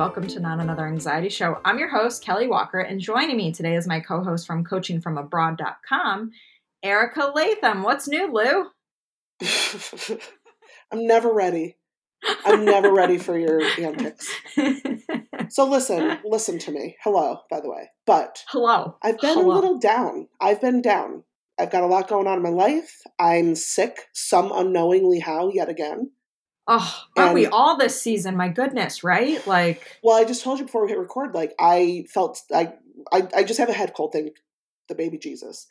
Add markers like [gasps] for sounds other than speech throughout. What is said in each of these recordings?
Welcome to Not Another Anxiety Show. I'm your host, Kelli Walker, and joining me today is my co host from coachingfromabroad.com, Erica Latham. What's new, Lou? [laughs] I'm never ready. I'm never ready for your antics. [laughs] So listen, listen to me. Hello, by the way. But Hello. I've been Hello. a little down. I've been down. I've got a lot going on in my life. I'm sick, some unknowingly how yet again. Oh, aren't we all this season? My goodness, right? Like, Well, I just told you before we hit record, like I felt I I, I just have a head cold thing, the baby Jesus.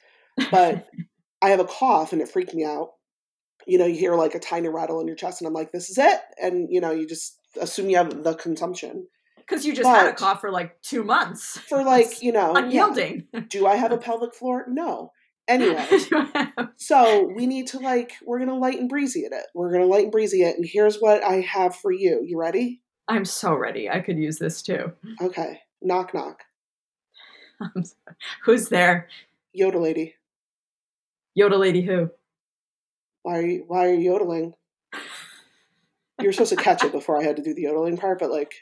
But [laughs] I have a cough and it freaked me out. You know, you hear like a tiny rattle in your chest, and I'm like, this is it. And you know, you just assume you have the consumption. because you just had a cough for like two months. For like, you know, yeah. unyielding. do I have a [laughs] pelvic floor? No. Anyway, [laughs] so we need to like, we're gonna light and breezy it. We're gonna light and breezy it, and here's what I have for you. You ready? I'm so ready. I could use this too. Okay. Knock knock. I'm sorry. Who's there? Yoda lady. Yoda lady who? Why are you why are you yodeling? You're supposed to catch it before I had to do the yodeling part, but like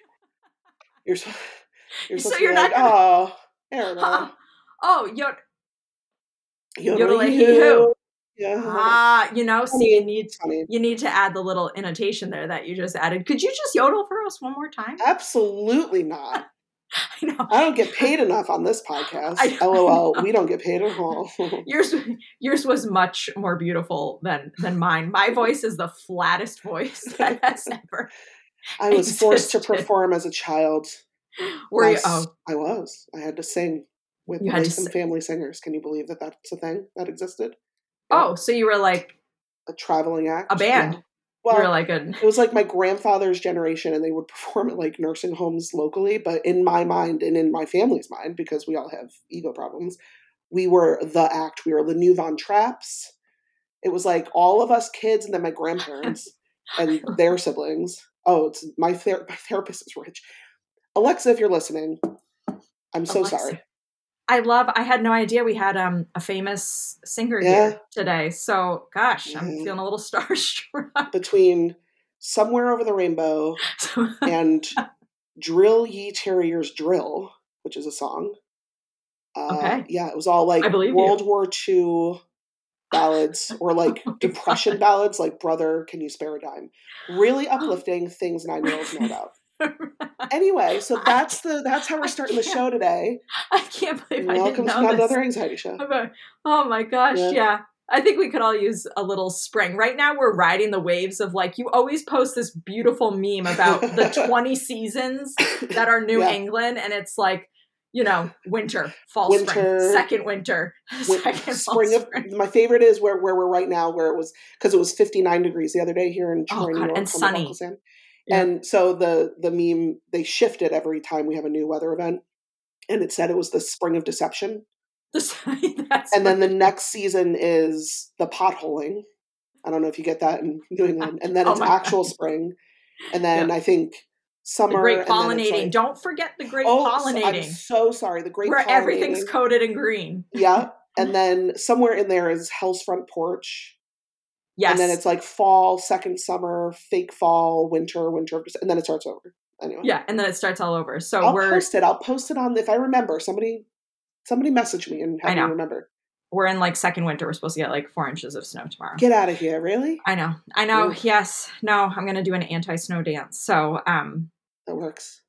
you're so, [laughs] you're [laughs] So supposed you're to be not like, gonna- oh, I don't know. Uh, oh, Yoda. Yodeling Yodeling who? Yeah. Ah, you know, see, you need funny. you need to add the little annotation there that you just added. Could you just yodel for us one more time? Absolutely not. [laughs] I know. I don't get paid [laughs] enough on this podcast. I LOL. know. We don't get paid at [laughs] all. Yours yours was much more beautiful than than mine. My voice is the flattest voice that has ever. I was forced to perform as a child. Were you? Oh, I was. I had to sing with You had to Latham sing. family singers. Can you believe that that's a thing that existed? oh, so you were like A traveling act. a band. Yeah. Well, you were like a it was like my grandfather's generation, and they would [laughs] perform at like nursing homes locally. But in my mind and in my family's mind, because we all have ego problems, we were the act. We were the New Von Trapps. It was like all of us kids, and then my grandparents [laughs] and their siblings. Oh, it's my ther- my therapist is rich. Alexa, if you're listening, I'm so Alexa. sorry. I love. I had no idea we had um a famous singer Yeah. here today. So gosh, I'm Mhm. feeling a little [laughs] starstruck. Between somewhere over the rainbow [laughs] and Drill Ye Tarriers Drill, which is a song. Uh, Okay. Yeah, it was all like believe you. World War II ballads or [laughs] like Oh depression God. ballads, like Brother, Can You Spare a Dime? Really [gasps] uplifting things nine year olds know about. [laughs] Anyway, so that's the that's how we're starting the show today. I can't believe I didn't to know not this. another anxiety show. [laughs] Oh my gosh, Yeah. yeah. I think we could all use a little spring. Right now, we're riding the waves of like, you always post this beautiful meme about the [laughs] 20 seasons that are New Yeah. England, and it's like, you know, winter, fall, Winter. spring, second winter, Win- second fall, spring of my favorite is where, where we're right now where it was because it was 59 degrees the other day here in Oh, New York and sunny. Yeah. And so the the meme they shift it every time we have a new weather event, and it said it was the spring of deception. [laughs] And then the next season is the potholing. I don't know if you get that in New England. And then Oh it's actual God. spring, and then I think summer. the great and then it's pollinating. like- Don't forget the great oh, pollinating. oh, so- I'm so sorry. The great where everything's pollinating. coated in green. yeah. [laughs] And then somewhere in there is Hell's Front Porch. Yes. And then it's like fall, second summer, fake fall, winter, winter, and then it starts over. Anyway. yeah, and then it starts all over. So I'll we're post it. I'll post it on if I remember. Somebody somebody message me and I have me remember. we're in like second winter. We're supposed to get like four inches of snow tomorrow. Get out of here, really? I know. I know. Oof. Yes. No, I'm going to do an anti-snow dance. So, um That works.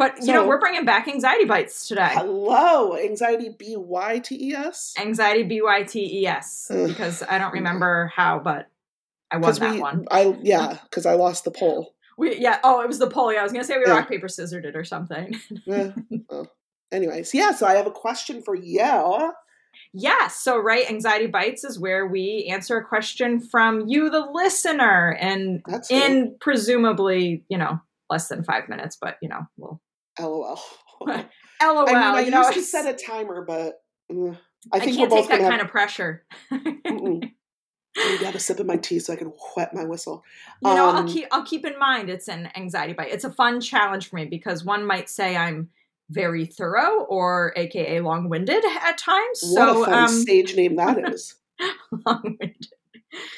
But you know, we're bringing back anxiety Bytes today. Hello, anxiety B Y T E S. Anxiety B Y T E S because I don't remember how, but I won that we, one. I yeah, because I lost the poll. We yeah, oh, it was the poll. Yeah, I was going to say we Yeah. rock paper scissors it or something. Eh, oh. Anyways, yeah. So I have a question for you. Yeah, so right, Anxiety Bytes is where we answer a question from you, the listener, and That's cool. in presumably, you know, less than five minutes, but you know, we'll LOL. LOL. [laughs] I mean, I you know, used to set a timer, but mm, I I can't we're both take that gonna kind have. of pressure. I have [laughs] a sip of my tea so I can wet my whistle. You know, I'll Um, keep I'll keep in mind it's an anxiety byte. It's a fun challenge for me because one might say I'm very thorough or aka long-winded at times. what So a fun um stage name that is. [laughs] long-winded.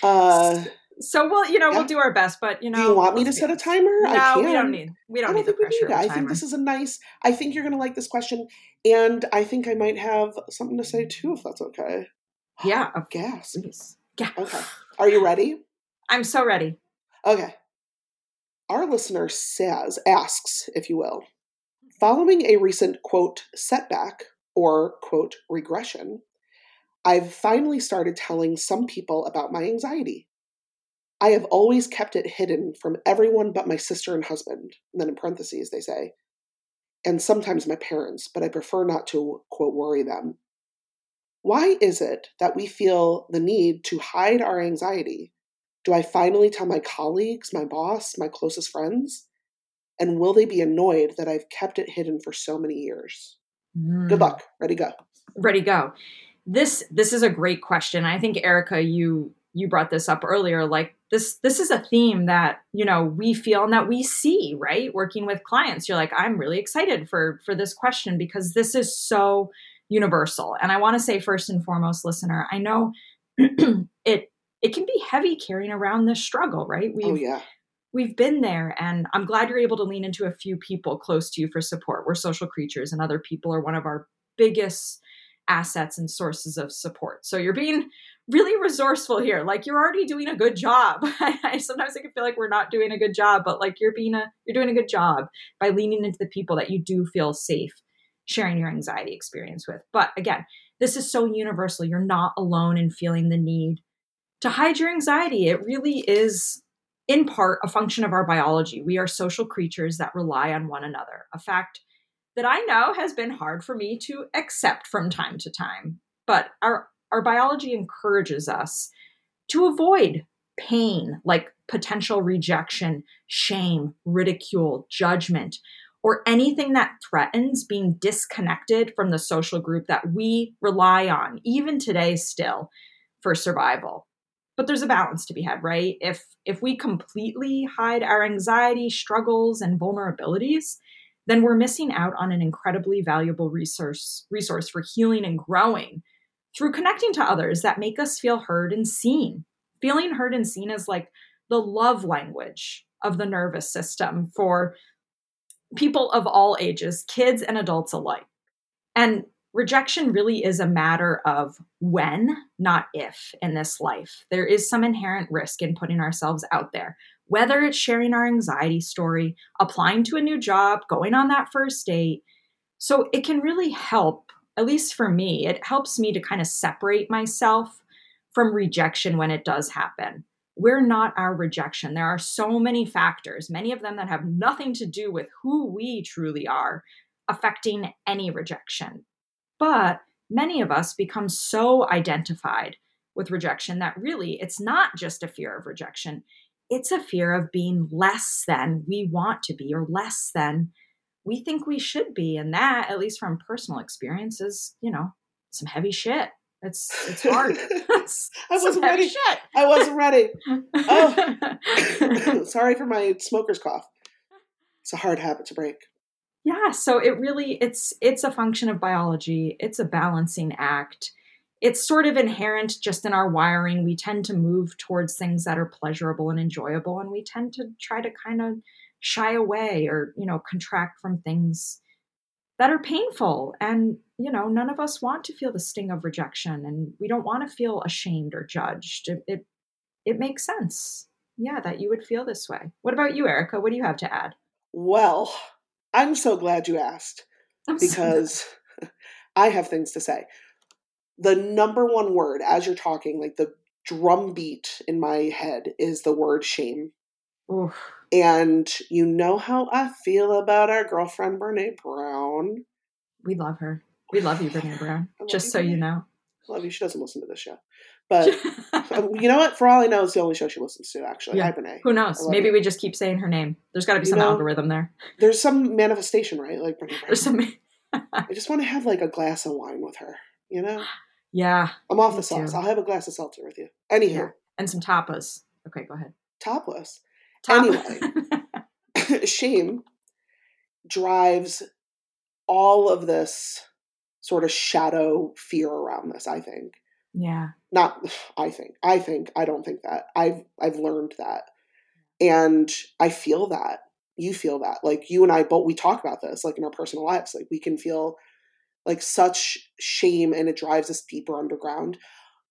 Uh, So we'll, you know, Yeah. we'll do our best, but you know, Do you want me to set a timer? I No, we don't need. We don't, I don't need the pressure need it. of a I think this is a nice. I think you're going to like this question, and I think I might have something to say too, if that's okay. yeah, [gasps] of Gas. Yeah. Okay. Are you ready? [sighs] I'm so ready. Okay. Our listener says, asks, if you will, following a recent quote setback or quote regression, I've finally started telling some people about my anxiety. I have always kept it hidden from everyone but my sister and husband. And then in parentheses, they say, and sometimes my parents, but I prefer not to quote worry them. Why is it that we feel the need to hide our anxiety do I finally tell my colleagues, my boss, my closest friends? And will they be annoyed that I've kept it hidden for so many years? Good Mm. luck. Ready, go. ready go this this is a great question i think erica you you brought this up earlier like this this is a theme that you know we feel and that we see right? Working with clients you're like i'm really excited for for this question because this is so universal. And i want to say first and foremost listener i know [clears throat] it it can be heavy carrying around this struggle right? Oh, we've oh, yeah. we've been there and i'm glad you're able to lean into a few people close to you for support. We're social creatures and other people are one of our biggest assets and sources of support. So you're being really resourceful here. Like you're already doing a good job. [laughs] I, sometimes i can feel like we're not doing a good job but like you're being a you're doing a good job by leaning into the people that you do feel safe sharing your anxiety experience with. But again this is so universal. You're not alone in feeling the need to hide your anxiety. It really is in part a function of our biology. We are social creatures that rely on one another, a fact that I know has been hard for me to accept from time to time. But our, our biology encourages us to avoid pain like potential rejection, shame, ridicule, judgment, or anything that threatens being disconnected from the social group that we rely on, even today, still, for survival. But there's a balance to be had right? If if we completely hide our anxiety struggles and vulnerabilities then we're missing out on an incredibly valuable resource resource for healing and growing through connecting to others that make us feel heard and seen feeling heard and seen is like the love language of the nervous system for people of all ages kids and adults alike and rejection really is a matter of when, not if, in this life. There is some inherent risk in putting ourselves out there, whether it's sharing our anxiety story, applying to a new job, going on that first date. So it can really help, at least for me, it helps me to kind of separate myself from rejection when it does happen. We're not our rejection. There are so many factors, many of them that have nothing to do with who we truly are, affecting any rejection. But many of us become so identified with rejection that really it's not just a fear of rejection, it's a fear of being less than we want to be or less than we think we should be. And that, at least from personal experience, is, you know, some heavy shit. It's it's hard. [laughs] [laughs] It's I wasn't ready. shit. I wasn't ready. Oh. [laughs] Sorry for my smoker's cough. It's a hard habit to break. yeah so it really it's it's a function of biology it's a balancing act it's sort of inherent just in our wiring we tend to move towards things that are pleasurable and enjoyable and we tend to try to kind of shy away or you know contract from things that are painful. And you know none of us want to feel the sting of rejection and we don't want to feel ashamed or judged. It it, it makes sense yeah that you would feel this way. What about you erica? What do you have to add? Well, I'm so glad you asked I'm so- because [laughs] I have things to say. The number one word as you're talking, like the drumbeat in my head, is the word shame. Oof. And you know how I feel about our girlfriend Brene Brown. We love her. We love you, Brene Brown. [laughs] Just you, so you Brene. know. Love you. She doesn't listen to this show. But [laughs] um, you know what? For all I know, it's the only show she listens to, actually. Yeah. Hi, Brene. Who knows? Maybe you. we just keep saying her name. There's got to be You some know- algorithm there. There's some manifestation, right? Like Brene Brown. There's some. [laughs] I just want to have like a glass of wine with her. You know? Yeah, I'm off the sauce. too. I'll have a glass of seltzer with you. Anywho, Yeah. and some tapas. Okay, go ahead. topless. Anyway. [laughs] [laughs] Shame drives all of this sort of shadow fear around this, I think. Yeah. Not [sighs] I think. I think I don't think that. I've I've learned that. And I feel that. You feel that. Like you and I both we talk about this like in our personal lives. Like we can feel like such shame and it drives us deeper underground.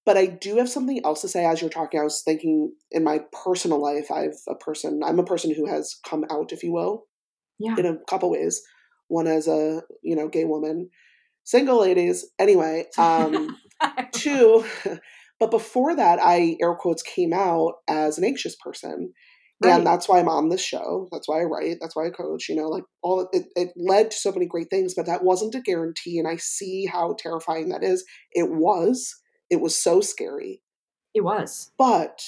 But I do have something else to say as you're talking. I was thinking in my personal life, I've a person, I'm a person who has come out, if you will, Yeah. in a couple ways. One as a, you know, gay woman, single ladies. Anyway, um, [laughs] two, [laughs] but before that, I air quotes came out as an anxious person. Right. And that's why I'm on this show. That's why I write. That's why I coach. You know, like all it, it led to so many great things, but that wasn't a guarantee. And I see how terrifying that is. It was. It was so scary. It was. But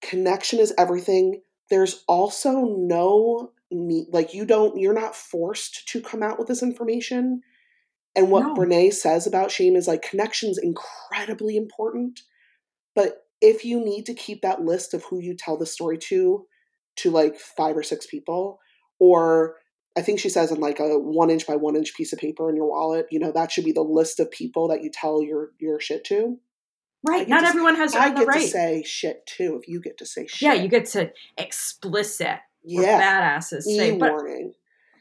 connection is everything. There's also no need, like, you don't, you're not forced to come out with this information. And what No. Brene says about shame is like connection's incredibly important. But if you need to keep that list of who you tell the story to, to like five or six people, or I think she says in like a one inch by one inch piece of paper in your wallet, you know, that should be the list of people that you tell your your shit to. Right. Not to- everyone has I the get right. to say shit too if you get to say shit. yeah, you get to explicit yeah. badasses say. But warning.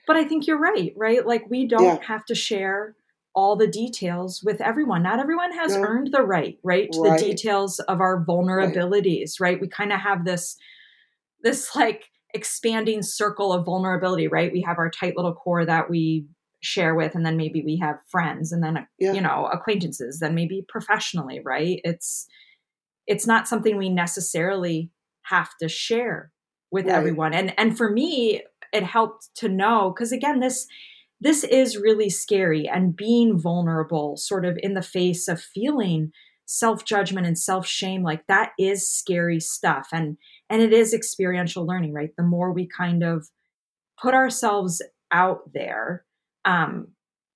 but I think you're right, right? Like we don't Yeah. have to share all the details with everyone. Not everyone has No. earned the right, right, to Right. the details of our vulnerabilities, right? We kind of have this this like expanding circle of vulnerability, right? We have our tight little core that we share with and then maybe we have friends and then Yeah. you know, acquaintances, then maybe professionally, right? It's it's not something we necessarily have to share with Right. everyone. And and for me, it helped to know because again, this this is really scary and being vulnerable sort of in the face of feeling self-judgment and self-shame like that is scary stuff and and it is experiential learning right the more we kind of put ourselves out there um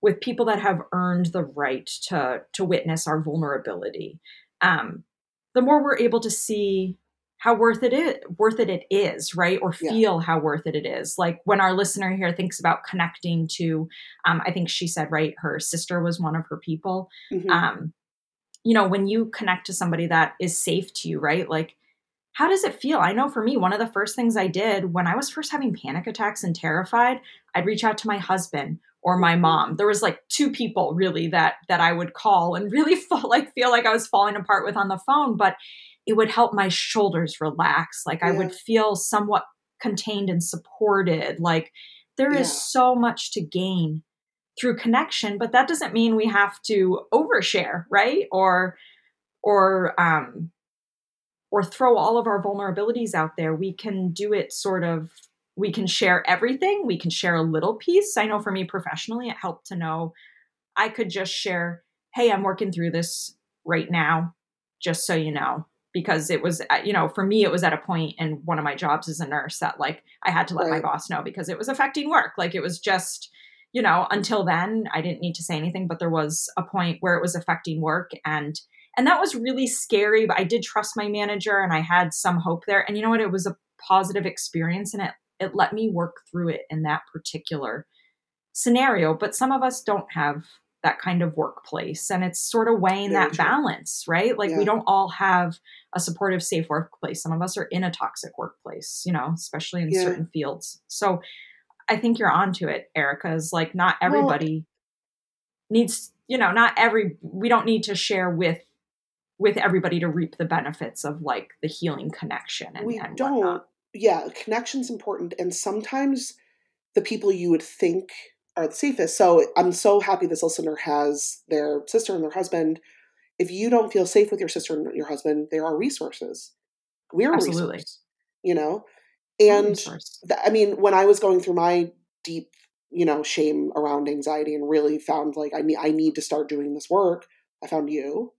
with people that have earned the right to to witness our vulnerability um the more we're able to see how worth it is worth it it is right or Yeah. feel how worth it it is like when our listener here thinks about connecting to um, i think she said right her sister was one of her people Mhm. um, you know when you connect to somebody that is safe to you right? Like how does it feel? I know for me one of the first things i did when i was first having panic attacks and terrified i'd reach out to my husband or my mom. There was like two people really that that i would call and [laughs] really feel like feel like i was falling apart with on the phone but it would help my shoulders relax. Like i would feel somewhat contained and supported. Like there is Yeah. so much to gain through connection but that doesn't mean we have to overshare right? Or or um or throw all of our vulnerabilities out there. We can do it sort of we can share everything. We can share a little piece. I know for me professionally it helped to know i could just share hey i'm working through this right now just so you know because it was you know for me it was at a point in one of my jobs as a nurse that like i had to let my boss know because it was affecting work. Like it was just you know until then i didn't need to say anything but there was a point where it was affecting work and and that was really scary but i did trust my manager and i had some hope there and you know what? It was a positive experience and it it let me work through it in that particular scenario but some of us don't have that kind of workplace and it's sort of weighing Very that true. balance right? Like we don't all have a supportive safe workplace. Some of us are in a toxic workplace you know especially in Yeah. certain fields. So i think you're onto it erica is like not Well- everybody needs you know not every we don't need to share with with everybody to reap the benefits of like the healing connection and, we and don't. Whatnot. yeah connection's important and sometimes the people you would think are the safest. So i'm so happy this listener has their sister and their husband. If you don't feel safe with your sister and your husband there are resources. We're Absolutely. a resource you know and th- i mean when i was going through my deep you know shame around anxiety and really found like i need i need to start doing this work i found you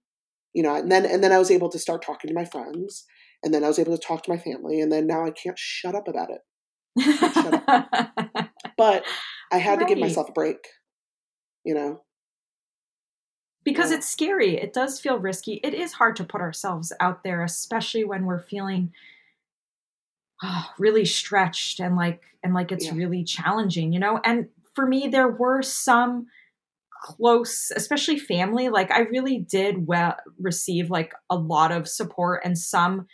you know and then and then i was able to start talking to my friends and then i was able to talk to my family and then now i can't shut up about it [laughs] but i had to give myself a break you know because Yeah. it's scary. It does feel risky. It is hard to put ourselves out there, especially when we're feeling ah, really stretched and like and like it's Yeah. really challenging, you know. And for me, there were some close especially family like i really did well receive like a lot of support and some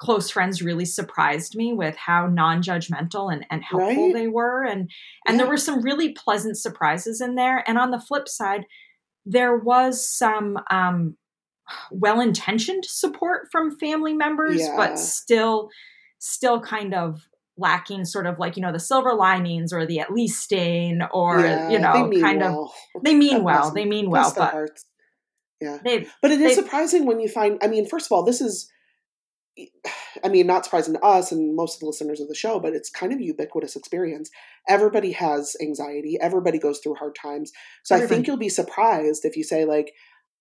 close friends really surprised me with how non-judgmental and, and helpful Right? they were and and there were some really pleasant surprises in there and on the flip side there was some um well-intentioned support from family members Yeah. but still still kind of lacking sort of like you know the silver linings or the at least stain or Yeah, you know kind of they mean God well they mean well but hearts. Yeah. But it is surprising when you find, I mean, first of all, this is, [sighs] I mean, not surprising to us and most of the listeners of the show, but it's kind of ubiquitous experience. Everybody has anxiety, everybody goes through hard times. So I think you'll be surprised if you say, like,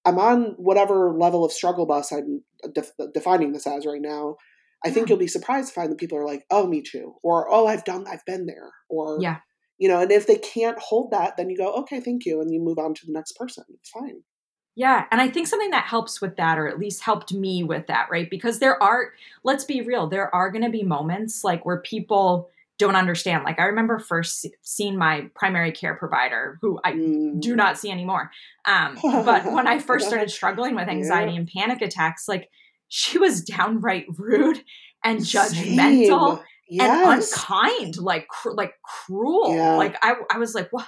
I'm on whatever level of struggle bus I'm uh, def- uh, defining this as right now. I think Yeah. you'll be surprised to find that people are like, oh, me too. Or, oh, I've done, I've been there. Or, Yeah. you know, and if they can't hold that, then you go, okay, thank you. And you move on to the next person. It's fine. Yeah, and I think something that helps with that, or at least helped me with that, right? Because there are, let's be real, there are going to be moments like where people don't understand. Like I remember first seeing my primary care provider, who I Mm. do not see anymore. Um, but when I [laughs] first started struggling with anxiety and panic attacks, like she was downright rude and judgmental Yes. and unkind, like cr- like cruel. Yeah. Like I I was like, what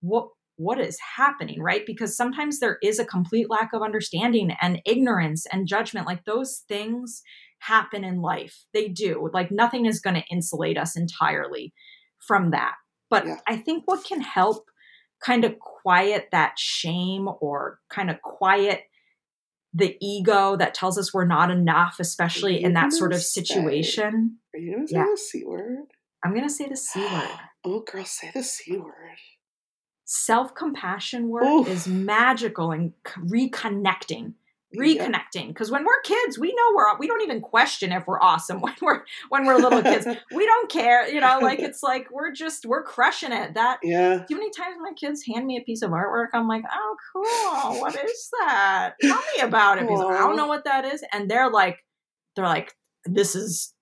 what what is happening, right? Because sometimes there is a complete lack of understanding and ignorance and judgment. Like those things happen in life. They do. Like nothing is going to insulate us entirely from that. But Yeah. I think what can help kind of quiet that shame or kind of quiet the ego that tells us we're not enough, especially in that sort of situation. Are you gonna say Yeah. the c word? I'm going to say the C word. [gasps] Oh, girl, say the c word. Self compassion work Oof. is magical and reconnecting. Reconnecting because when we're kids, we know we're we don't even question if we're awesome [laughs] when we're when we're little kids. [laughs] We don't care, you know. Like it's like we're just we're crushing it. That yeah. too many times my kids hand me a piece of artwork, I'm like, oh, cool. What is that? Tell me about it. Because I don't know what that is. And they're like, they're like, this is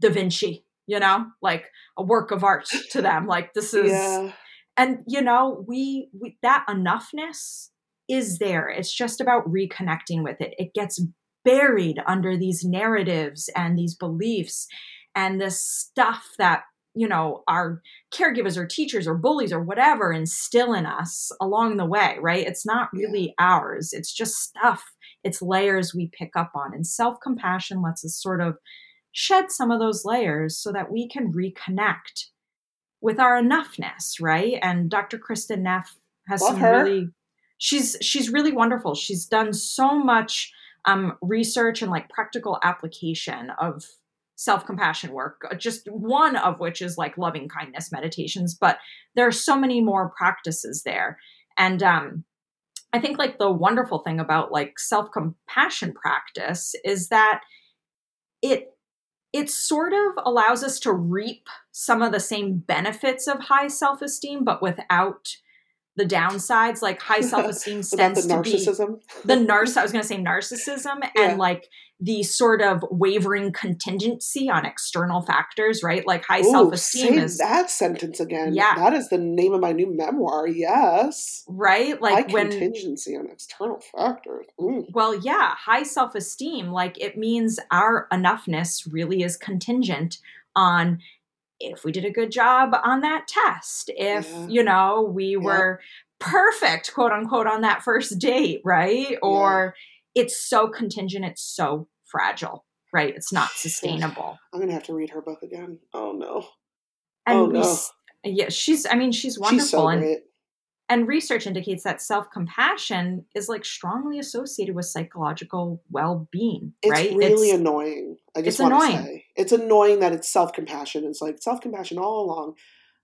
Da Vinci, you know, like a work of art to them. Like this is, Yeah. and you know, we, we that enoughness is there. It's just about reconnecting with it. It gets buried under these narratives and these beliefs and this stuff that you know our caregivers or teachers or bullies or whatever instill in us along the way right it's not Yeah. really ours it's just stuff it's layers we pick up on and self-compassion lets us sort of shed some of those layers so that we can reconnect with our enoughness right and dr kristin neff has Love some her. really she's she's really wonderful. She's done so much um, research and like practical application of self-compassion work uh, just one of which is like loving kindness meditations but there are so many more practices there. And um i think like the wonderful thing about like self-compassion practice is that it it sort of allows us to reap some of the same benefits of high self-esteem but without the downsides like high [laughs] self-esteem About the tends to be the nurse i was going to say narcissism [laughs] Yeah. and like the sort of wavering contingency on external factors right like high self-esteem say is that sentence again. Yeah. That is the name of my new memoir. Yes. right Like like when contingency on external factors. Mm. well yeah high self-esteem like it means our enoughness really is contingent on if we did a good job on that test if Yeah. you know we were perfect quote unquote on that first date right or it's so contingent it's so fragile right it's not [sighs] sustainable I'm gonna have to read her book again. Oh no. and Oh, we, no. yeah she's i mean she's wonderful She's so and great. And research indicates that self-compassion is like strongly associated with psychological well-being It's right really It's- annoying. I just it's want to annoying. say it's annoying that it's self compassion. It's like self compassion all along.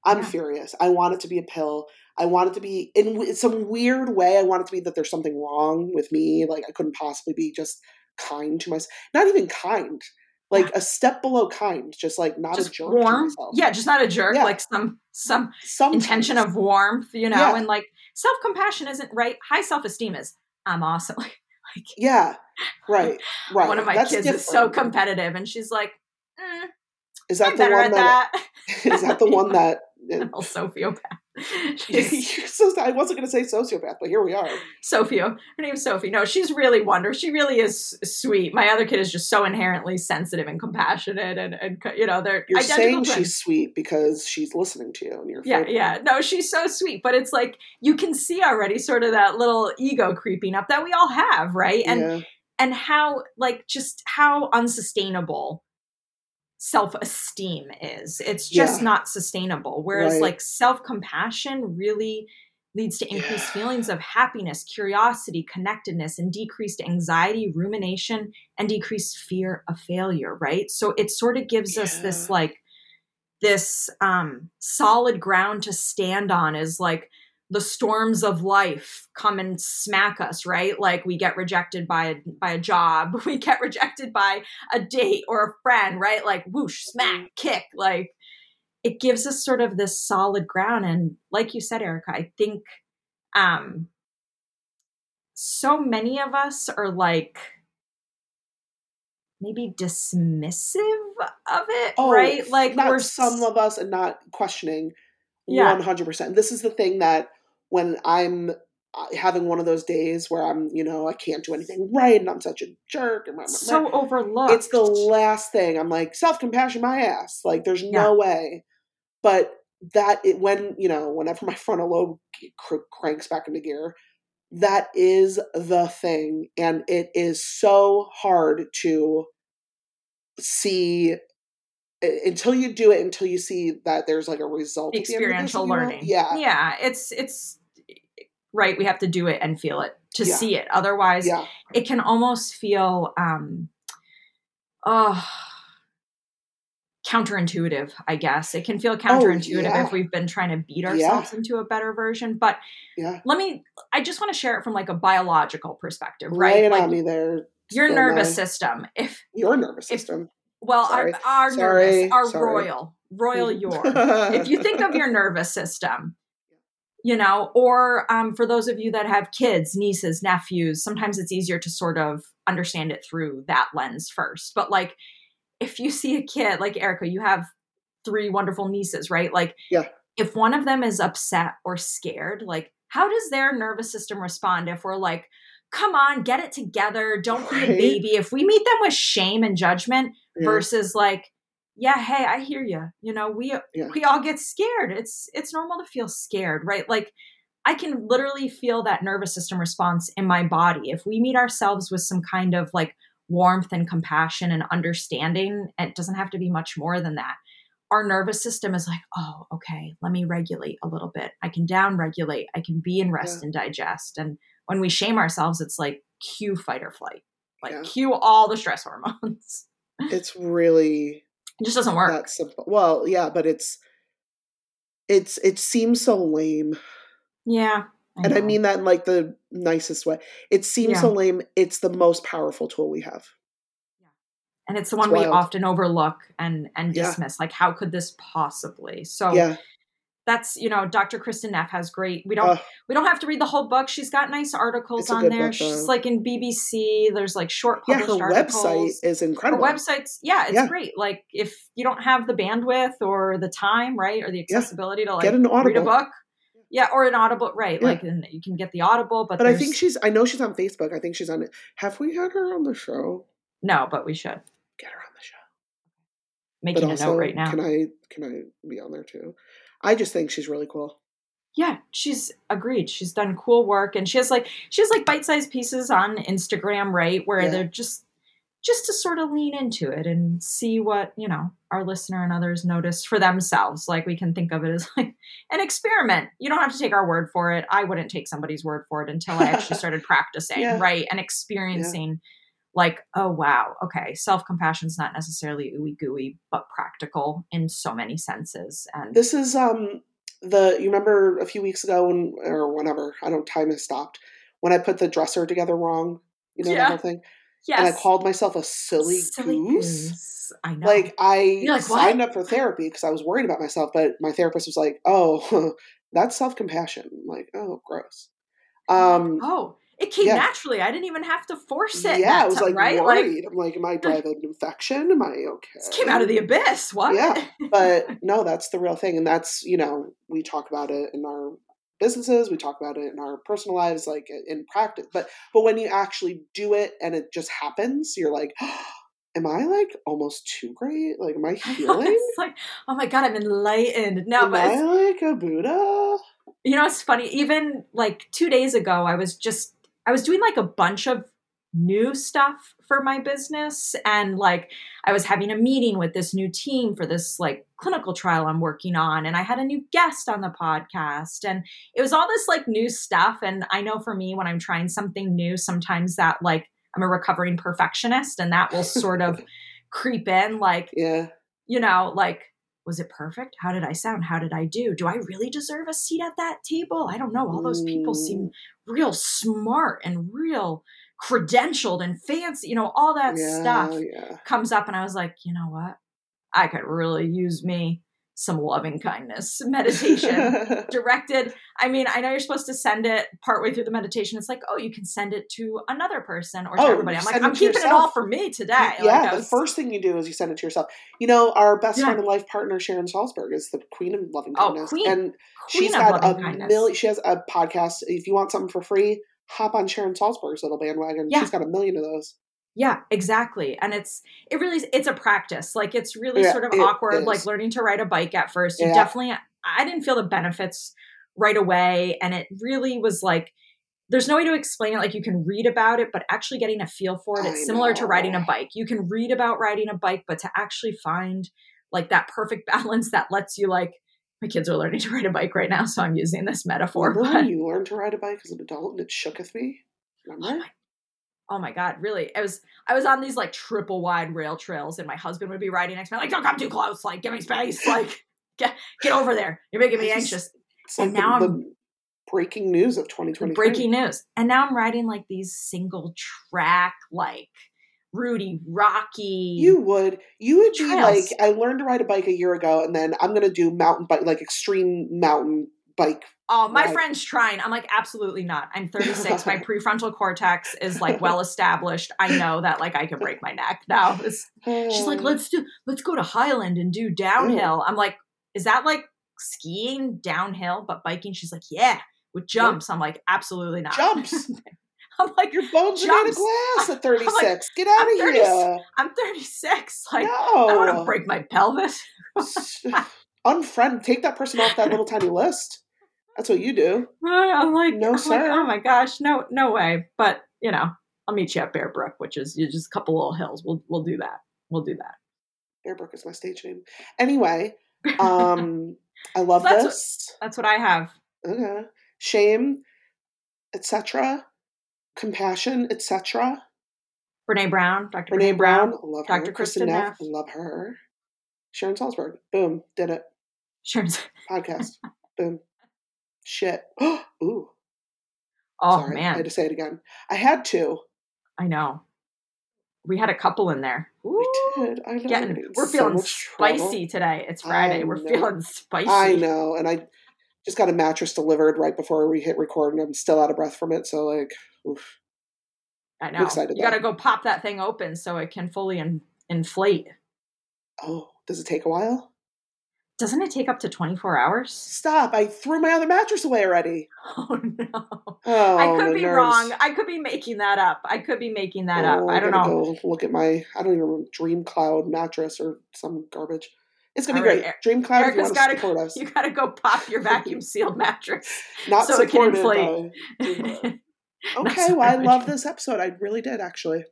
I'm Yeah. furious. I want it to be a pill. I want it to be in some weird way. I want it to be that there's something wrong with me. Like I couldn't possibly be just kind to myself. Not even kind. Like a step below kind. Just like not just a jerk warm yeah just not a jerk Yeah. like some some Sometimes. intention of warmth you know Yeah. and like self-compassion isn't right high self-esteem is i'm awesome [laughs] like Yeah. Right. [laughs] Right. one of my That's kids is so competitive and she's like mm, Is that i'm the one at that? that [laughs] Is that the one that? [laughs] little sociopath [laughs] so, I wasn't going to say sociopath, but here we are. Sophie. Oh, her name's Sophie. No, she's really wonderful. She really is sweet. My other kid is just so inherently sensitive and compassionate, and, and you know they're You're identical saying twins. she's sweet because she's listening to you, and you're Yeah, yeah. No, she's so sweet, but it's like you can see already sort of that little ego creeping up that we all have, right? And yeah. and how like just how unsustainable self-esteem is. It's just Yeah. not sustainable. Whereas Right. like self-compassion really leads to increased Yeah. feelings of happiness, curiosity, connectedness, and decreased anxiety, rumination, and decreased fear of failure, right? So it sort of gives us this like this um solid ground to stand on is like the storms of life come and smack us right like we get rejected by a, by a job [laughs] we get rejected by a date or a friend right like whoosh smack kick like it gives us sort of this solid ground and like you said erica i think um so many of us are like maybe dismissive of it Oh, right like not we're some of us, and not questioning. Yeah. One hundred percent. This is the thing that when I'm uh, having one of those days where I'm, you know, I can't do anything right, and I'm such a jerk, and blah, blah, blah, so overlooked it's the last thing. I'm like self compassion, my ass. Like there's Yeah. no way. But that it, when you know whenever my [laughs] frontal lobe cr- cranks back into gear, that is the thing, and it is so hard to see until you do it until you see that there's like a result at the end of this, experiential if you will. learning. yeah Yeah, it's it's right, we have to do it and feel it to Yeah. see it. Otherwise, yeah it can almost feel um oh counterintuitive, I guess. It can feel counterintuitive Oh, yeah. if we've been trying to beat ourselves into a better version. But yeah let me I just want to share it from like a biological perspective, right? Like there your nervous system. If your nervous if- system well, Sorry. our our Sorry. nervous, our Sorry. royal, royal [laughs] your. if you think of your nervous system you know or um, for those of you that have kids nieces nephews sometimes it's easier to sort of understand it through that lens first. But like if you see a kid like erica you have three wonderful nieces right? Like Yeah. if one of them is upset or scared like how does their nervous system respond if we're like come on get it together. Don't be a baby. If we meet them with shame and judgment Yeah. versus like yeah hey i hear you you know we Yeah. we all get scared it's it's normal to feel scared right? Like i can literally feel that nervous system response in my body. If we meet ourselves with some kind of like warmth and compassion and understanding it doesn't have to be much more than that. Our nervous system is like oh okay let me regulate a little bit. I can down regulate i can be in rest Yeah. and digest. And when we shame ourselves it's like cue fight or flight. Like Yeah. cue all the stress hormones. It's really it just doesn't work that simple. Well, yeah, but it's it's it seems so lame. yeah and I mean that in like the nicest way. It seems Yeah. so lame. It's the most powerful tool we have. Yeah. and it's the It's one we often overlook and and Yeah. dismiss like how could this possibly so Yeah. That's you know dr kristin neff has great we don't Uh, we don't have to read the whole book she's got nice articles on there book, she's like in bbc there's like short yeah, her published website articles is her incredible. websites yeah it's Yeah. great like if you don't have the bandwidth or the time right or the Yeah. accessibility to like Get an read a book yeah or an audible right Yeah. like and you can get the audible but, But I think she's I know she's on Facebook. I think she's on it. Have we had her on the show? no but we should Get her on the show. making But a also, note right now can I can I be on there too? I just think she's really cool. yeah she's agreed she's done cool work and she has like she has like bite-sized pieces on instagram right where Yeah. they're just just to sort of lean into it and see what you know our listener and others notice for themselves like we can think of it as like an experiment you don't have to take our word for it i wouldn't take somebody's word for it until i actually [laughs] started practicing Yeah. right and experiencing like oh wow okay self-compassion is not necessarily ooey gooey but practical in so many senses and This is um the you remember a few weeks ago when or whenever I don't time has stopped when I put the dresser together wrong. You know Yeah. the whole thing, yes and I called myself a silly, goose. goose. i know Like I like, "What?" signed up for therapy because I was worried about myself, but my therapist was like, "Oh, [laughs] that's self compassion." Like, oh, gross. Um, oh it came Yeah. naturally. I didn't even have to force it. yeah, I was like right? worried. I'm like, am I have [laughs] an infection? Am I okay? this came out of the abyss. What? Yeah, but [laughs] no, that's the real thing, and that's you know we talk about it in our businesses, we talk about it in our personal lives, like in practice. But but when you actually do it and it just happens, you're like, [gasps] am I like almost too great? Like, am I [laughs] healing? it's like, oh my god, I'm enlightened. No, am but I like a Buddha? you know, it's funny. Even like two days ago, I was just I was doing like a bunch of new stuff for my business, and like I was having a meeting with this new team for this like clinical trial I'm working on, and I had a new guest on the podcast, and it was all this like new stuff. And I know for me, when I'm trying something new, sometimes that like I'm a recovering perfectionist, and that will sort of [laughs] creep in, like Yeah, you know, like, was it perfect? How did I sound? How did I do? Do I really deserve a seat at that table? I don't know. All those people seem Mm. Real smart and real credentialed and fancy, you know, all that yeah, stuff yeah. comes up. And I was like, you know what? I could really use me some loving kindness [laughs] meditation [laughs] directed. I mean, I know you're supposed to send it partway through the meditation. It's like, oh, you can send it to another person or to Oh, everybody. I'm like, I'm keeping it all for me today. yeah, Like, I the first thing you do is you send it to yourself. You know, our best Yeah. friend and life partner, Sharon Salzberg, is the queen of loving kindness. Oh, kindness. queen. And queen she's got loving a million. She has a podcast. If you want something for free, hop on Sharon Salzberg's little bandwagon. Yeah. She's got a million of those. Yeah, exactly. And it's it really it's a practice. Like it's really Yeah, sort of awkward like learning to ride a bike at first. You Yeah. definitely I didn't feel the benefits right away and it really was like there's no way to explain it like you can read about it but actually getting a feel for it it's I similar to riding a bike. You can read about riding a bike but to actually find like that perfect [laughs] balance that lets you like my kids are learning to ride a bike right now so I'm using this metaphor Remember but you learned to ride a bike as an adult and it shooketh me? Oh Remember? my, oh my god, really? I was I was on these like triple wide rail trails, and my husband would be riding next to me, like, "Don't come too close! Like, give me space! Like, [laughs] get get over there! You're making me anxious." It's like and now the, I'm- the breaking news of 2020. Breaking news, and now I'm riding like these single track, like Rudy Rocky. You would, you would be like, I learned to ride a bike a year ago, and then I'm gonna do mountain bike, like extreme mountain bike. Oh, my Right. friend's trying. I'm like, absolutely not. I'm 36. my [laughs] prefrontal cortex is like well established. I know that like I can break my neck. now. She's like, Uh, let's do, let's go to Highland and do downhill. I'm like, is that like skiing downhill but biking? She's like, yeah, with jumps. I'm like, absolutely not. jumps. [laughs] I'm like, Your bones are made of Jumps. glass at [laughs] 36. like, Get out I'm of 30 here. I'm 36. Like, no. I want to break my pelvis. Unfriend. Take that person off that little tiny list. That's what you do. I'm like, No, I'm like, sir. oh my gosh, no, no way. But you know, I'll meet you at Bear Brook, which is just a couple little hills. We'll we'll do that. We'll do that. Bearbrook is my stage name. Anyway, [laughs] um, I love That's what- this. That's what I have. Okay. Shame, etc. Compassion, etc. Brene Brown, Dr. Brene Brown, love her. Dr. Kristin Kristin Neff, Neff. love her. Sharon Salzberg, boom, did it. Sharon's [laughs] Podcast, boom. Shit. [gasps] Ooh, Oh sorry. I had to say it again. I had to. I know. We had a couple in there. Ooh, did. I know. getting, we're so feeling much trouble. spicy today. It's Friday. I we're know. feeling spicy. I know, and I just got a mattress delivered right before we hit record, and I'm still out of breath from it. So, like, oof. I know. excited, you got to go pop that thing open so it can fully in, inflate. oh, does it take a while? Doesn't it take up to 24 hours? Stop! I threw my other mattress away already. [laughs] Oh no. Oh, I could be nerves. wrong. I could be making that up. I could be making that up. Oh, I don't know. Go look at my. I don't even remember Dream Cloud mattress or some garbage. It's gonna All be right, great. Dream Cloud, you want to gotta- support us, [laughs] You got to go pop your [laughs] vacuum sealed mattress. not so it can inflate. by Dream Cloud. Okay, well, I love this episode. I really did actually.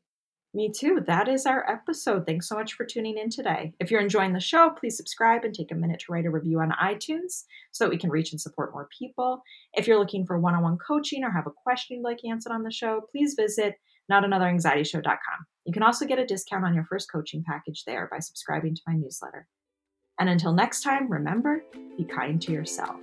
Me too. That is our episode. Thanks so much for tuning in today. If you're enjoying the show, please subscribe and take a minute to write a review on iTunes so that we can reach and support more people. If you're looking for one on one coaching or have a question you'd like answered on the show, please visit notanotheranxietyshow.com. You can also get a discount on your first coaching package there by subscribing to my newsletter. And until next time, remember be kind to yourself.